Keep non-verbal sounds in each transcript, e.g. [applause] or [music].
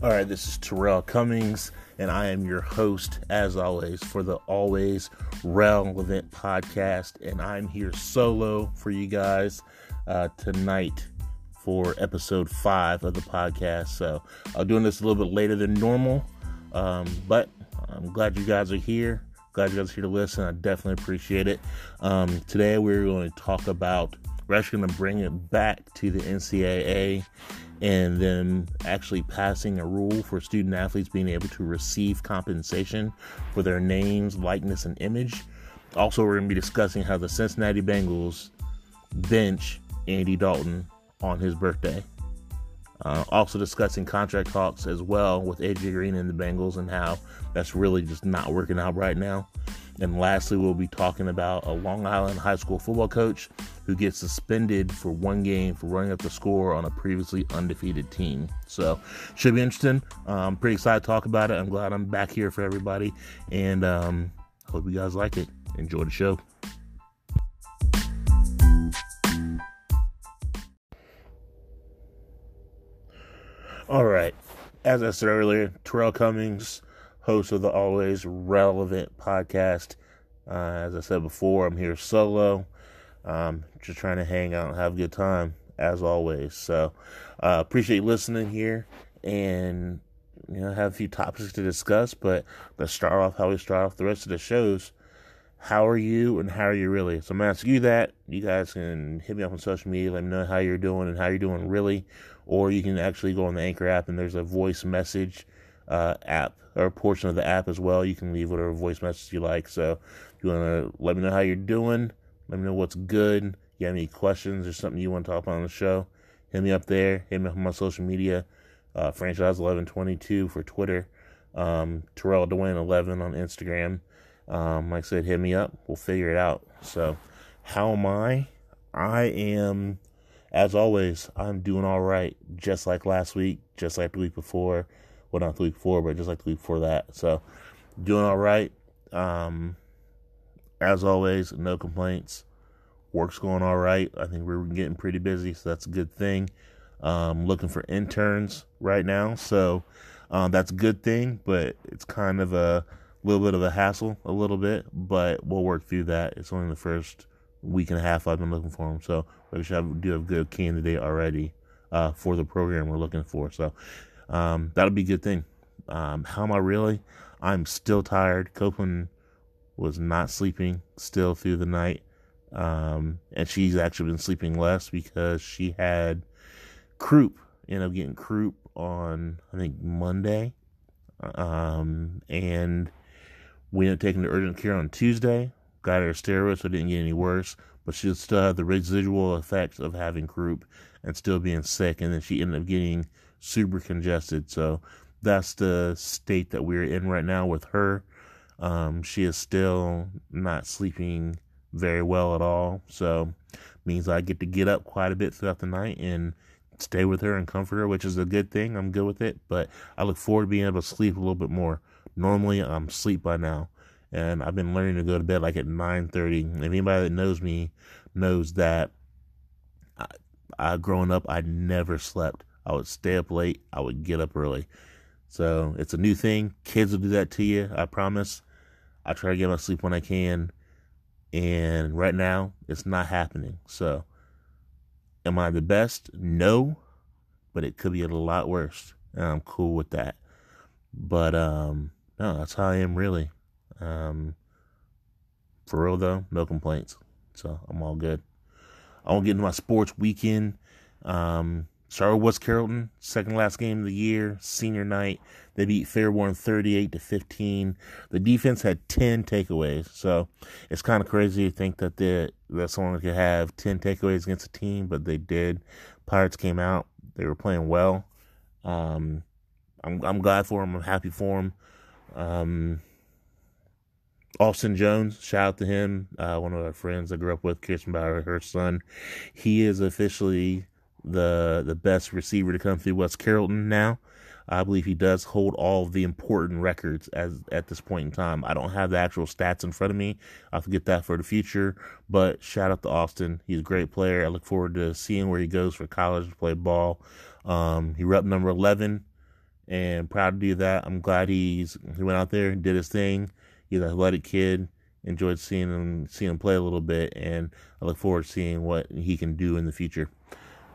All right, this is Terrell Cummings, and I am your host, as always, for the Always Relevant podcast. And I'm here solo for you guys uh, tonight for episode five of the podcast. So I'm doing this a little bit later than normal, um, but I'm glad you guys are here. Glad you guys are here to listen. I definitely appreciate it. Um, today, we're going to talk about, we're actually going to bring it back to the NCAA and then actually passing a rule for student athletes being able to receive compensation for their names, likeness, and image. Also, we're going to be discussing how the Cincinnati Bengals bench Andy Dalton on his birthday. Uh, also discussing contract talks as well with AJ Green and the Bengals and how that's really just not working out right now. And lastly, we'll be talking about a Long Island high school football coach who gets suspended for one game for running up the score on a previously undefeated team. So, should be interesting. I'm pretty excited to talk about it. I'm glad I'm back here for everybody, and um, hope you guys like it. Enjoy the show. All right. As I said earlier, Terrell Cummings, host of the Always Relevant podcast. Uh, as I said before, I'm here solo. Um, just trying to hang out and have a good time, as always. So, uh, appreciate listening here and, you know, have a few topics to discuss. But let's start off how we start off the rest of the shows. How are you and how are you really? So I'm to ask you that. You guys can hit me up on social media. Let me know how you're doing and how you're doing really. Or you can actually go on the Anchor app and there's a voice message uh, app or portion of the app as well. You can leave whatever voice message you like. So if you want to let me know how you're doing, let me know what's good. You have any questions or something you want to talk about on the show, hit me up there. Hit me up on my social media. Uh, franchise1122 for Twitter. Um, Terrell Dwayne 11 on Instagram. Um, like I said, hit me up. We'll figure it out. So, how am I? I am, as always, I'm doing all right. Just like last week, just like the week before. Well, not the week before, but just like the week before that. So, doing all right. Um, as always, no complaints. Work's going all right. I think we're getting pretty busy, so that's a good thing. Um, looking for interns right now, so um, that's a good thing, but it's kind of a little bit of a hassle, a little bit, but we'll work through that. It's only the first week and a half I've been looking for them, so we should have, do a good candidate already uh, for the program we're looking for. So um, that'll be a good thing. Um, how am I really? I'm still tired. Copeland was not sleeping still through the night. Um, and she's actually been sleeping less because she had croup, ended up getting croup on, I think, Monday. Um, and we ended up taking the urgent care on Tuesday. Got her steroids so it didn't get any worse, but she still had the residual effects of having croup and still being sick. And then she ended up getting super congested. So that's the state that we're in right now with her. Um, she is still not sleeping very well at all. So means I get to get up quite a bit throughout the night and stay with her and comfort her, which is a good thing. I'm good with it, but I look forward to being able to sleep a little bit more. Normally I'm asleep by now, and I've been learning to go to bed like at 9:30. Anybody that knows me knows that I, I growing up I never slept. I would stay up late. I would get up early. So it's a new thing. Kids will do that to you. I promise. I try to get my sleep when I can. And right now, it's not happening. So, am I the best? No, but it could be a lot worse. And I'm cool with that. But, um, no, that's how I am really. Um, for real though, no complaints. So, I'm all good. I won't get into my sports weekend. Um, Started West Carrollton, second last game of the year, senior night. They beat Fairborn 38 to 15. The defense had 10 takeaways, so it's kind of crazy to think that they, that someone could have 10 takeaways against a team, but they did. Pirates came out. They were playing well. Um, I'm I'm glad for them. I'm happy for them. Um, Austin Jones, shout out to him. Uh, one of our friends I grew up with, Kirsten Bauer, her son. He is officially the the best receiver to come through West Carrollton now. I believe he does hold all the important records as at this point in time. I don't have the actual stats in front of me. I'll get that for the future. But shout out to Austin. He's a great player. I look forward to seeing where he goes for college to play ball. Um, he rep number eleven and proud to do that. I'm glad he's he went out there and did his thing. He's an athletic kid. Enjoyed seeing him seeing him play a little bit, and I look forward to seeing what he can do in the future.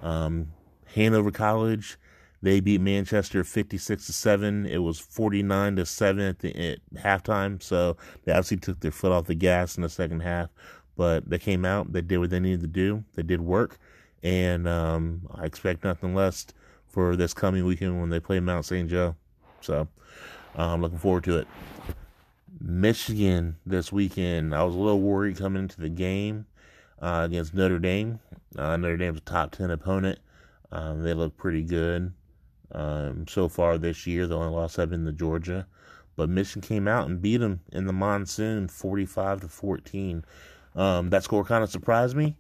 Um, Hanover College, they beat Manchester 56 to seven. It was 49 to seven at the at halftime, so they obviously took their foot off the gas in the second half. But they came out, they did what they needed to do, they did work, and um, I expect nothing less for this coming weekend when they play Mount St. Joe. So I'm looking forward to it. Michigan this weekend. I was a little worried coming into the game uh, against Notre Dame. Uh, Notre Dame's a top 10 opponent. Um, they look pretty good um, so far this year. The only loss have been to Georgia. But Michigan came out and beat them in the monsoon 45 to 14. Um, that score kind of surprised me.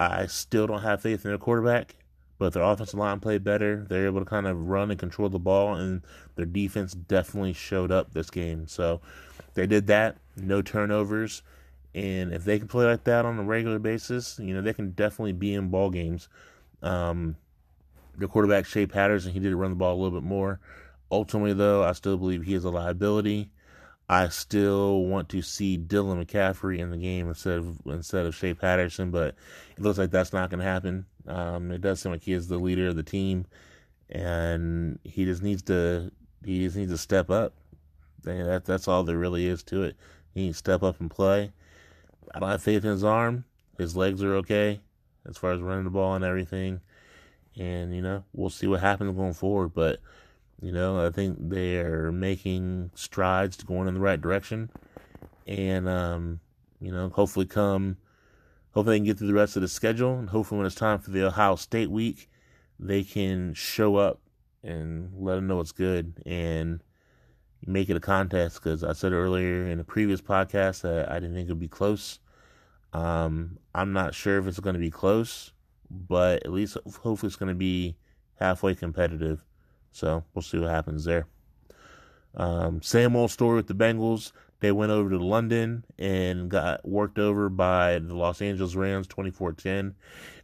I still don't have faith in their quarterback but their offensive line played better. They're able to kind of run and control the ball, and their defense definitely showed up this game. So they did that, no turnovers, and if they can play like that on a regular basis, you know they can definitely be in ball games. Um, the quarterback Shea Patterson, he did run the ball a little bit more. Ultimately, though, I still believe he is a liability. I still want to see Dylan McCaffrey in the game instead of instead of Shea Patterson, but it looks like that's not going to happen. Um, it does seem like he is the leader of the team, and he just needs to he just needs to step up. That that's all there really is to it. He needs to step up and play. I don't have faith in his arm. His legs are okay as far as running the ball and everything, and you know we'll see what happens going forward, but. You know, I think they are making strides to going in the right direction. And, um, you know, hopefully come, hopefully they can get through the rest of the schedule. And hopefully when it's time for the Ohio State week, they can show up and let them know it's good and make it a contest. Because I said earlier in a previous podcast that I didn't think it would be close. Um, I'm not sure if it's going to be close, but at least hopefully it's going to be halfway competitive. So we'll see what happens there. Um, same old story with the Bengals. They went over to London and got worked over by the Los Angeles Rams 24 10. It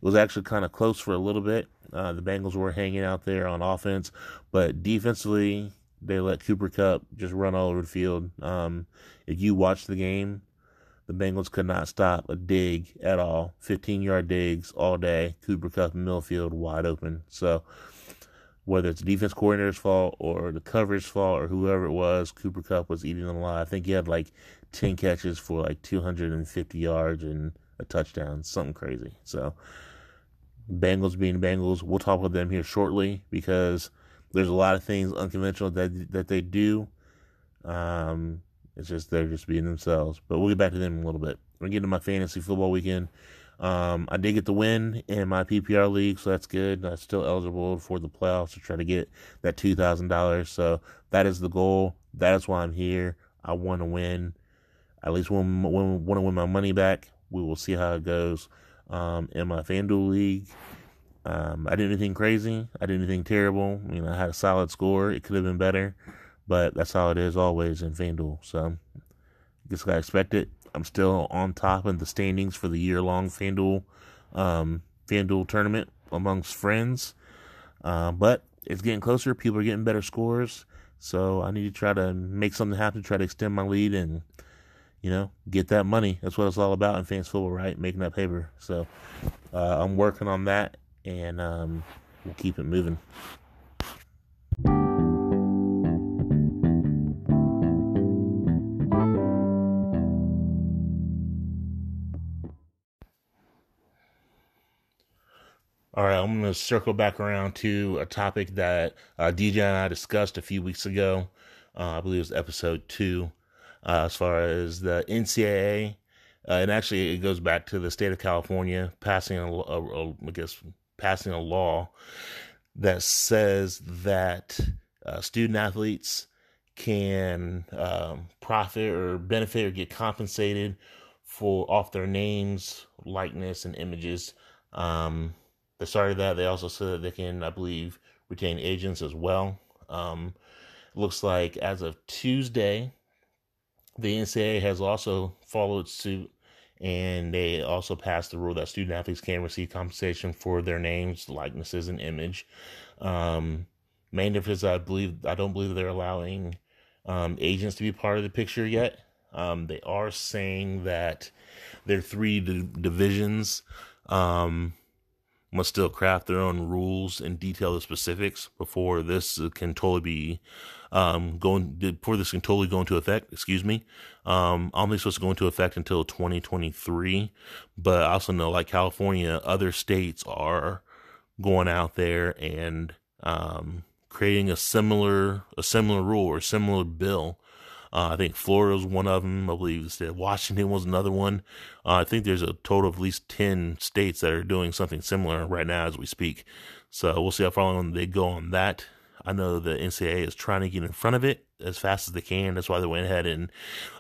was actually kind of close for a little bit. Uh, the Bengals were hanging out there on offense, but defensively, they let Cooper Kupp just run all over the field. Um, if you watch the game, the Bengals could not stop a dig at all. 15 yard digs all day. Cooper Kupp and Millfield wide open. So, whether it's the defense coordinator's fault or the coverage fault or whoever it was, Cooper Kupp was eating alive. I think he had like 10 catches for like 250 yards and a touchdown, something crazy. So, Bengals being Bengals, we'll talk about them here shortly because there's a lot of things unconventional that that they do. Um, it's just they're just being themselves. But we'll get back to them in a little bit. We're getting to my fantasy football weekend. Um, I did get the win in my PPR league, so that's good. I'm still eligible for the playoffs to try to get that two thousand dollars. So that is the goal. That is why I'm here. I want to win. At least want want to win my money back. We will see how it goes. Um, in my FanDuel league, um, I did anything crazy. I did anything terrible. You know, I had a solid score. It could have been better, but that's how it is always in FanDuel. So, guess I expect it. I'm still on top in the standings for the year long FanDuel um, FanDuel tournament amongst friends. Uh, but it's getting closer. People are getting better scores. So I need to try to make something happen, try to extend my lead and, you know, get that money. That's what it's all about in fantasy football, right? Making that paper. So uh, I'm working on that and um, we'll keep it moving. All right, I'm going to circle back around to a topic that uh, DJ and I discussed a few weeks ago. Uh, I believe it was episode two, uh, as far as the NCAA. Uh, and actually, it goes back to the state of California passing a, a, a I guess, passing a law that says that uh, student athletes can um, profit or benefit or get compensated for off their names, likeness, and images. Um, they started that. They also said that they can, I believe, retain agents as well. Um, looks like as of Tuesday, the NCAA has also followed suit and they also passed the rule that student athletes can receive compensation for their names, likenesses, and image. Um, Main difference, I believe, I don't believe they're allowing um, agents to be part of the picture yet. Um, they are saying that their three d- divisions um, must still craft their own rules and detail the specifics before this can totally be um, going before this can totally go into effect. Excuse me. Um, I don't think supposed to go into effect until 2023, but I also know like California, other states are going out there and um, creating a similar a similar rule or similar bill. Uh, I think Florida was one of them. I believe Washington was another one. Uh, I think there's a total of at least 10 states that are doing something similar right now as we speak. So we'll see how far along they go on that. I know the NCAA is trying to get in front of it as fast as they can. That's why they went ahead and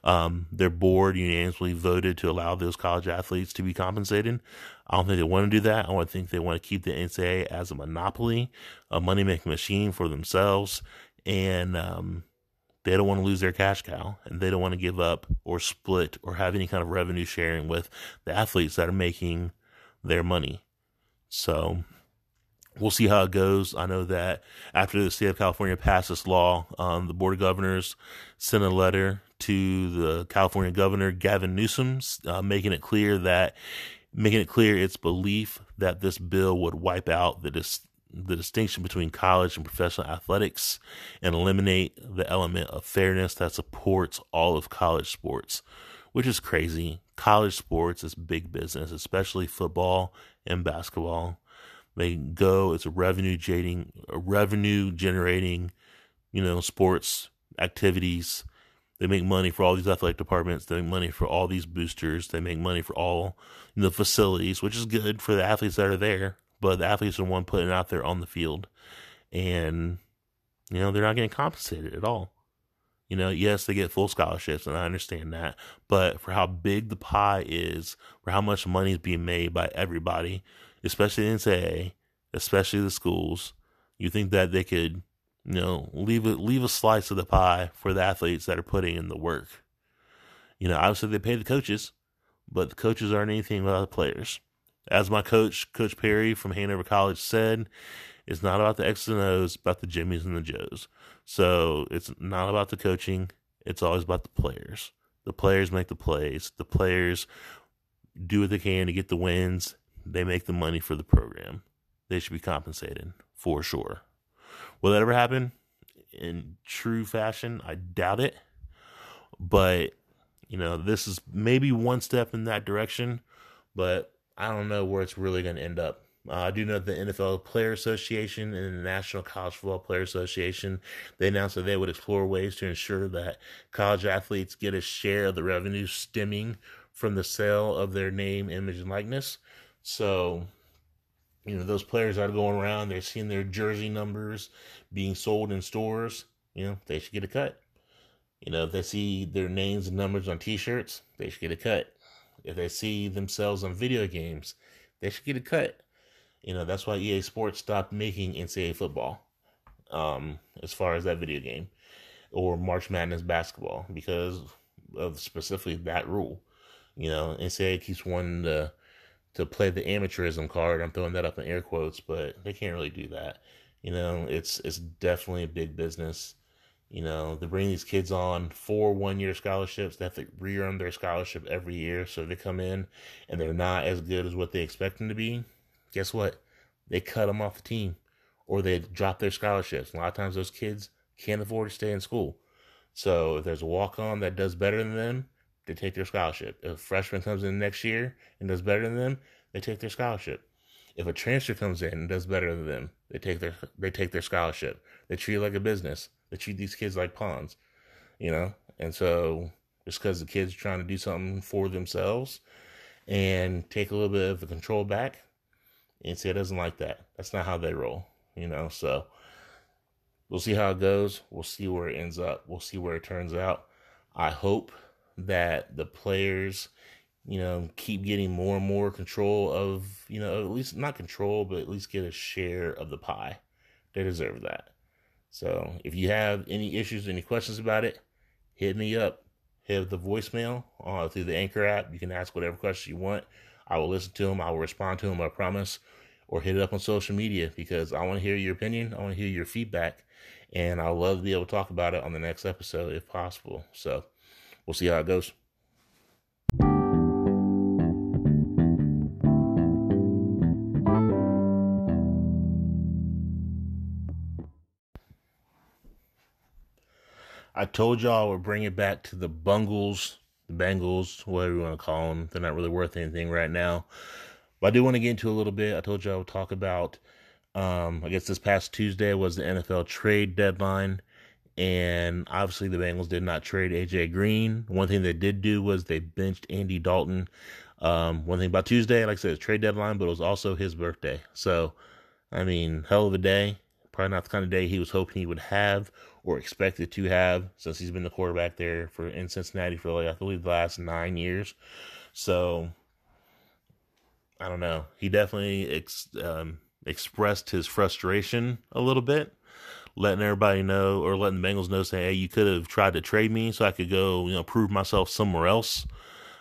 um, their board unanimously voted to allow those college athletes to be compensated. I don't think they want to do that. I to think they want to keep the NCAA as a monopoly, a money making machine for themselves, and um, they don't want to lose their cash cow, and they don't want to give up or split or have any kind of revenue sharing with the athletes that are making their money. So we'll see how it goes. I know that after the state of California passed this law, um, the board of governors sent a letter to the California governor Gavin Newsom, uh, making it clear that making it clear its belief that this bill would wipe out the dis- the distinction between college and professional athletics and eliminate the element of fairness that supports all of college sports, which is crazy. College sports is big business, especially football and basketball. They go. It's a revenue generating, revenue generating, you know, sports activities. They make money for all these athletic departments. They make money for all these boosters. They make money for all the facilities, which is good for the athletes that are there. But the athletes are the one putting out there on the field, and you know they're not getting compensated at all. You know, yes, they get full scholarships, and I understand that. But for how big the pie is, for how much money is being made by everybody, especially the NCAA, especially the schools, you think that they could, you know, leave a leave a slice of the pie for the athletes that are putting in the work. You know, obviously they pay the coaches, but the coaches aren't anything without the players. As my coach, Coach Perry from Hanover College said, it's not about the X's and O's, about the Jimmies and the Joes. So it's not about the coaching. It's always about the players. The players make the plays. The players do what they can to get the wins they make the money for the program. They should be compensated for sure. Will that ever happen in true fashion? I doubt it. But, you know, this is maybe one step in that direction, but I don't know where it's really going to end up. Uh, I do know the NFL Player Association and the National College Football Player Association they announced that they would explore ways to ensure that college athletes get a share of the revenue stemming from the sale of their name, image, and likeness. So, you know, those players are going around, they're seeing their jersey numbers being sold in stores, you know, they should get a cut. You know, if they see their names and numbers on t shirts, they should get a cut. If they see themselves on video games, they should get a cut. You know, that's why EA Sports stopped making NCAA football, um, as far as that video game, or March Madness basketball, because of specifically that rule. You know, NCAA keeps wanting to to play the amateurism card. I'm throwing that up in air quotes, but they can't really do that. You know, it's it's definitely a big business. You know, they bring these kids on for one year scholarships. They have to re earn their scholarship every year. So they come in and they're not as good as what they expect them to be. Guess what? They cut them off the team or they drop their scholarships. A lot of times those kids can't afford to stay in school. So if there's a walk on that does better than them, they take their scholarship. If a freshman comes in next year and does better than them, they take their scholarship. If a transfer comes in and does better than them, they take their they take their scholarship. They treat it like a business. They treat these kids like pawns, you know. And so just because the kids are trying to do something for themselves and take a little bit of the control back, NCAA doesn't like that. That's not how they roll, you know. So we'll see how it goes. We'll see where it ends up. We'll see where it turns out. I hope that the players, you know, keep getting more and more control of, you know, at least not control, but at least get a share of the pie. They deserve that. So if you have any issues, any questions about it, hit me up. Hit the voicemail uh, through the Anchor app. You can ask whatever questions you want. I will listen to them. I will respond to them. I promise. or hit it up on social media because I want to hear your opinion. I want to hear your feedback. And I'd love to be able to talk about it on the next episode if possible. So we'll see how it goes. I told y'all we're bringing it back to the Bungles, the Bengals, whatever you want to call them. They're not really worth anything right now. But I do want to get into a little bit. I told you I would talk about, um, I guess this past Tuesday was the NFL trade deadline. And obviously, the Bengals did not trade AJ Green. One thing they did do was they benched Andy Dalton. Um, one thing about Tuesday, like I said, trade deadline, but it was also his birthday. So, I mean, hell of a day. Probably not the kind of day he was hoping he would have or expected to have since he's been the quarterback there for in Cincinnati for like I believe the last nine years. So I don't know. He definitely ex, um, expressed his frustration a little bit, letting everybody know or letting the Bengals know, say, "Hey, you could have tried to trade me so I could go, you know, prove myself somewhere else."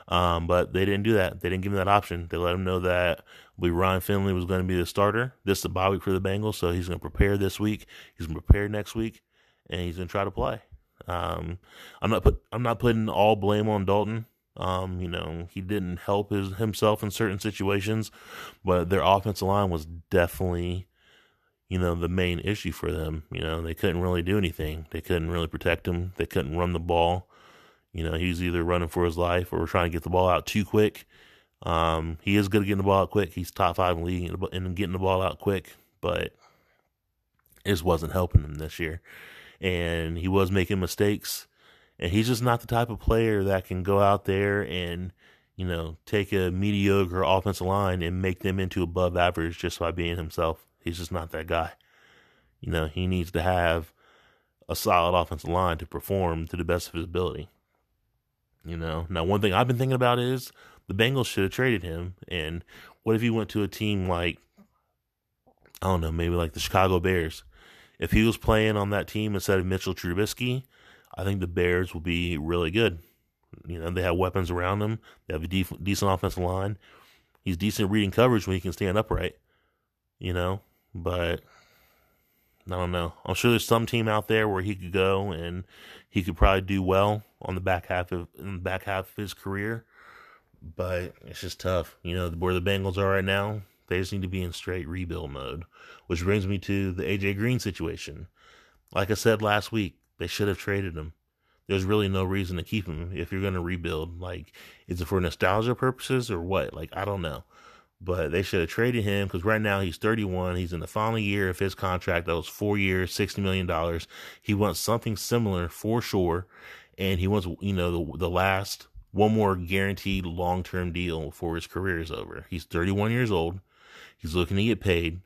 Um, but they didn't do that. They didn't give him that option. They let him know that we Ryan Finley was going to be the starter. This is a bye week for the Bengals, so he's going to prepare this week. He's going to prepare next week, and he's going to try to play. Um, I'm not put. I'm not putting all blame on Dalton. Um, you know, he didn't help his himself in certain situations, but their offensive line was definitely, you know, the main issue for them. You know, they couldn't really do anything. They couldn't really protect him. They couldn't run the ball. You know, he was either running for his life or trying to get the ball out too quick. Um, he is good at getting the ball out quick. He's top five in the league in getting the ball out quick, but it just wasn't helping him this year. And he was making mistakes. And he's just not the type of player that can go out there and, you know, take a mediocre offensive line and make them into above average just by being himself. He's just not that guy. You know, he needs to have a solid offensive line to perform to the best of his ability. You know, now one thing I've been thinking about is the Bengals should have traded him. And what if he went to a team like, I don't know, maybe like the Chicago Bears? If he was playing on that team instead of Mitchell Trubisky, I think the Bears will be really good. You know, they have weapons around them. They have a def- decent offensive line. He's decent reading coverage when he can stand upright. You know, but I don't know. I'm sure there's some team out there where he could go and he could probably do well on the back half of in the back half of his career. But it's just tough. You know, where the Bengals are right now, they just need to be in straight rebuild mode. Which brings me to the AJ Green situation. Like I said last week, they should have traded him. There's really no reason to keep him if you're going to rebuild. Like, is it for nostalgia purposes or what? Like, I don't know but they should have traded him because right now he's 31. He's in the final year of his contract. That was four years, $60 million. He wants something similar for sure. And he wants, you know, the, the last one more guaranteed long term deal before his career is over. He's 31 years old. He's looking to get paid.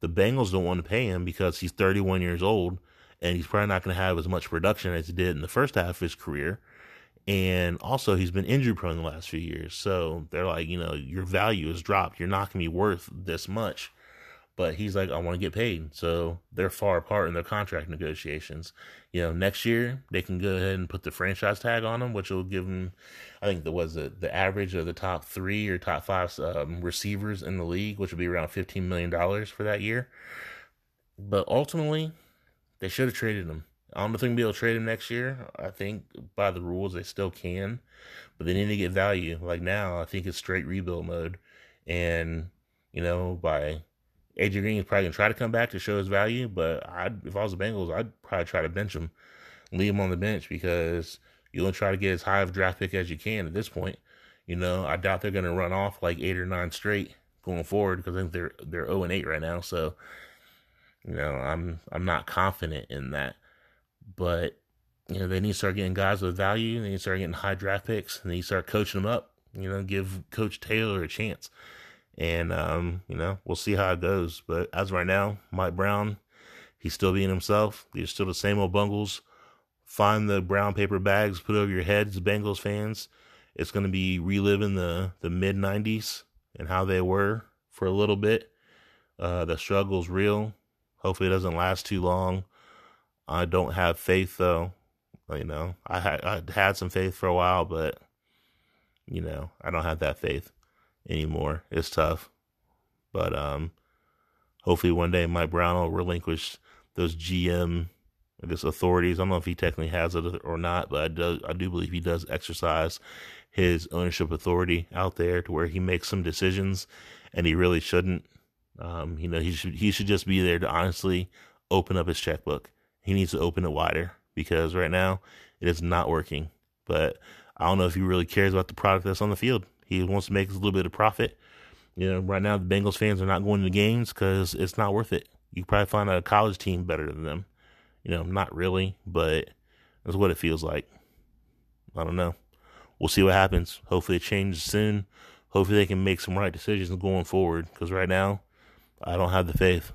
The Bengals don't want to pay him because he's 31 years old and he's probably not going to have as much production as he did in the first half of his career. And also, he's been injury prone the last few years. So they're like, you know, your value has dropped. You're not going to be worth this much. But he's like, I want to get paid. So they're far apart in their contract negotiations. You know, next year they can go ahead and put the franchise tag on him, which will give him, I think, the was it the average of the top three or top five um, receivers in the league, which would be around fifteen million dollars for that year. But ultimately, they should have traded him. I don't they'll be able to trade him next year. I think by the rules they still can, but they need to get value. Like now, I think it's straight rebuild mode, and you know by AJ Green is probably gonna try to come back to show his value. But I, if I was the Bengals, I'd probably try to bench him, leave him on the bench because you want to try to get as high of a draft pick as you can at this point. You know, I doubt they're gonna run off like eight or nine straight going forward because I think they're they're zero oh and eight right now. So, you know, I'm I'm not confident in that. But you know, they need to start getting guys with value. They need to start getting high draft picks. And they start coaching them up. You know, give Coach Taylor a chance. And um, you know, we'll see how it goes. But as right now, Mike Brown, he's still being himself. These are still the same old bungles. Find the brown paper bags, put over your heads, Bengals fans. It's going to be reliving the the mid '90s and how they were for a little bit. Uh, the struggle's real. Hopefully, it doesn't last too long. I don't have faith though. You know, I had I had some faith for a while, but you know, I don't have that faith anymore. It's tough, but um, hopefully one day Mike Brown will relinquish those GM, I guess, authorities. I don't know if he technically has it or not, but I do, I do believe he does exercise his ownership authority out there to where he makes some decisions and he really shouldn't. Um, you know, he should, he should just be there to honestly open up his checkbook. He needs to open it wider because right now it is not working. But I don't know if he really cares about the product that's on the field. He wants to make a little bit of profit. You know, right now the Bengals fans are not going to the games because it's not worth it. You probably find a college team better than them. You know, not really, but that's what it feels like. I don't know. We'll see what happens. Hopefully it changes soon. Hopefully they can make some right decisions going forward because right now I don't have the faith.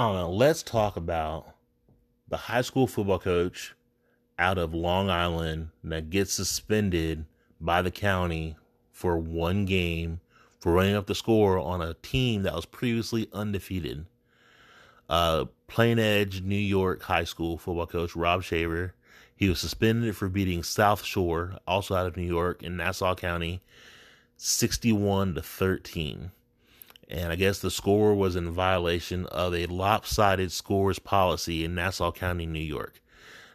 Don't know. Let's talk about the high school football coach out of Long Island that gets suspended by the county for one game for running up the score on a team that was previously undefeated. Uh, Plain Edge, New York high school football coach Rob Shaver. He was suspended for beating South Shore, also out of New York, in Nassau County, 61 to 13 and I guess the score was in violation of a lopsided scores policy in Nassau County, New York.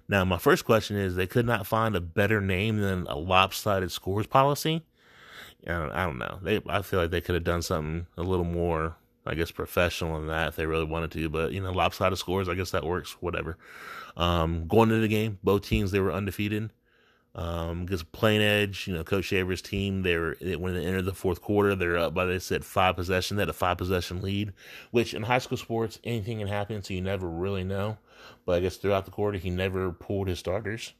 Now, my first question is they could not find a better name than a lopsided scores policy. I don't, I don't know. They, I feel like they could have done something a little more, I guess, professional than that if they really wanted to. But you know, lopsided scores, I guess that works. Whatever. Um, going into the game, both teams they were undefeated. Um, because Plain Edge, you know, Coach Shaver's team, they were when they entered the fourth quarter, they're up by they said five possession. They had a five possession lead, which in high school sports anything can happen, so you never really know. But I guess throughout the quarter, he never pulled his starters.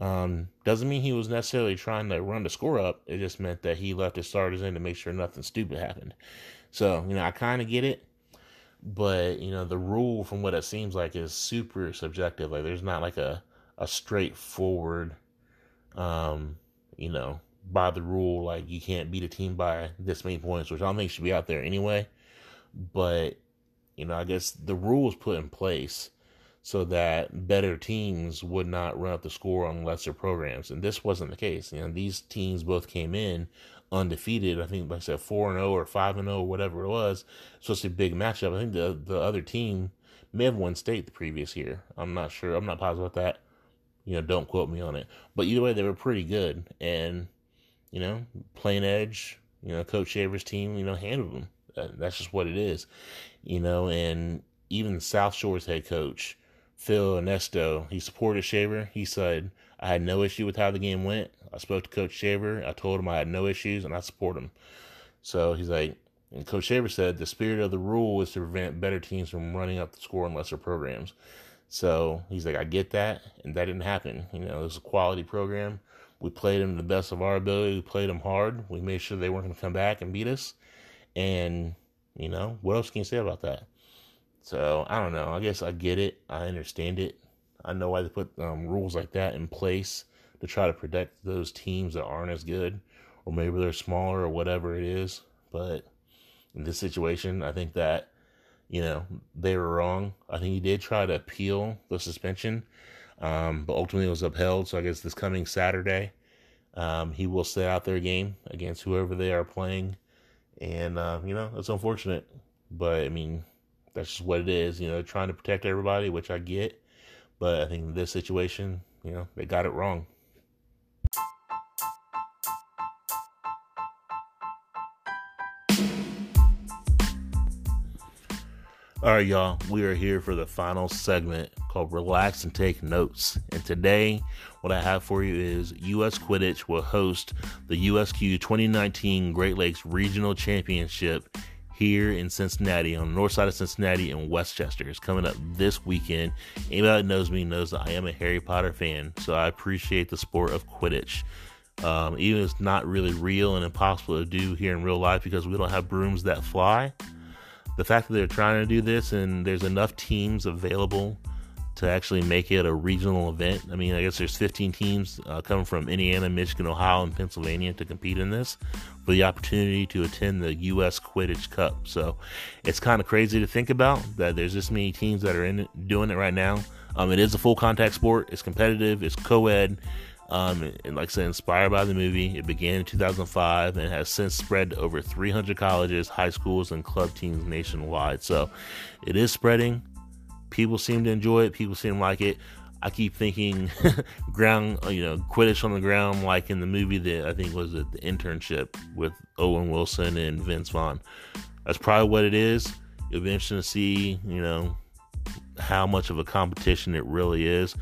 Um, doesn't mean he was necessarily trying to run the score up. It just meant that he left his starters in to make sure nothing stupid happened. So you know, I kind of get it, but you know, the rule from what it seems like is super subjective. Like there's not like a a straightforward um, you know, by the rule, like you can't beat a team by this many points, which I don't think should be out there anyway. But, you know, I guess the rule was put in place so that better teams would not run up the score on lesser programs. And this wasn't the case. You know, these teams both came in undefeated. I think, like I said, 4 and 0 or 5 and 0, whatever it was. So it's a big matchup. I think the, the other team may have won state the previous year. I'm not sure. I'm not positive about that. You know, don't quote me on it. But either way, they were pretty good. And, you know, plain edge, you know, Coach Shaver's team, you know, handled them. Uh, that's just what it is. You know, and even South Shore's head coach, Phil Ernesto, he supported Shaver. He said, I had no issue with how the game went. I spoke to Coach Shaver. I told him I had no issues and I support him. So he's like, and Coach Shaver said the spirit of the rule is to prevent better teams from running up the score in lesser programs. So he's like, I get that, and that didn't happen. You know, it was a quality program. We played them the best of our ability. We played them hard. We made sure they weren't going to come back and beat us. And you know, what else can you say about that? So I don't know. I guess I get it. I understand it. I know why they put um, rules like that in place to try to protect those teams that aren't as good, or maybe they're smaller or whatever it is. But in this situation, I think that you know, they were wrong. I think he did try to appeal the suspension, um, but ultimately it was upheld. So I guess this coming Saturday, um, he will sit out their game against whoever they are playing. And, uh, you know, it's unfortunate, but I mean, that's just what it is. You know, trying to protect everybody, which I get. But I think in this situation, you know, they got it wrong. All right, y'all, we are here for the final segment called Relax and Take Notes. And today, what I have for you is U.S. Quidditch will host the USQ 2019 Great Lakes Regional Championship here in Cincinnati, on the north side of Cincinnati in West Chester. It's coming up this weekend. Anybody that knows me knows that I am a Harry Potter fan, so I appreciate the sport of Quidditch. Um, even if it's not really real and impossible to do here in real life because we don't have brooms that fly the fact that they're trying to do this and there's enough teams available to actually make it a regional event. I mean, I guess there's 15 teams uh, coming from Indiana, Michigan, Ohio, and Pennsylvania to compete in this for the opportunity to attend the U.S. Quidditch Cup. So it's kind of crazy to think about that there's this many teams that are in it, doing it right now. Um, it is a full contact sport. It's competitive. It's co-ed. Um, and like I said, inspired by the movie, it began in 2005 and has since spread to over 300 colleges, high schools, and club teams nationwide. So it is spreading people seem to enjoy it. People seem to like it. I keep thinking [laughs] ground, uh, you know, Quidditch on the ground, like in the movie that I think was the internship with Owen Wilson and Vince Vaughn. That's probably what it is. It'll be interesting to see, you know, how much of a competition it really is.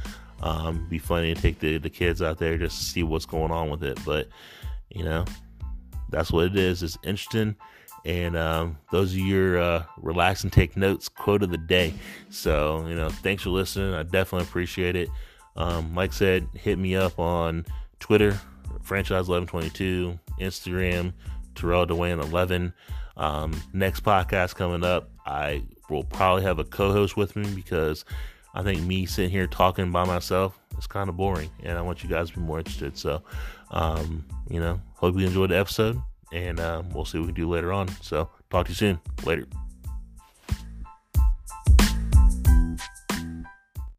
Um, be funny to take the, the kids out there just to see what's going on with it. But, you know, that's what it is. It's interesting. And um, those are your uh, relax and take notes, quote of the day. So, you know, thanks for listening. I definitely appreciate it. Um, Mike said, hit me up on Twitter, franchise1122, Instagram, Terrell Dwayne 11. Um, next podcast coming up, I will probably have a co-host with me because I think me sitting here talking by myself is kind of boring, and I want you guys to be more interested. So, um, you know, hope you enjoyed the episode and uh, we'll see what we can do later on. So, talk to you soon. Later.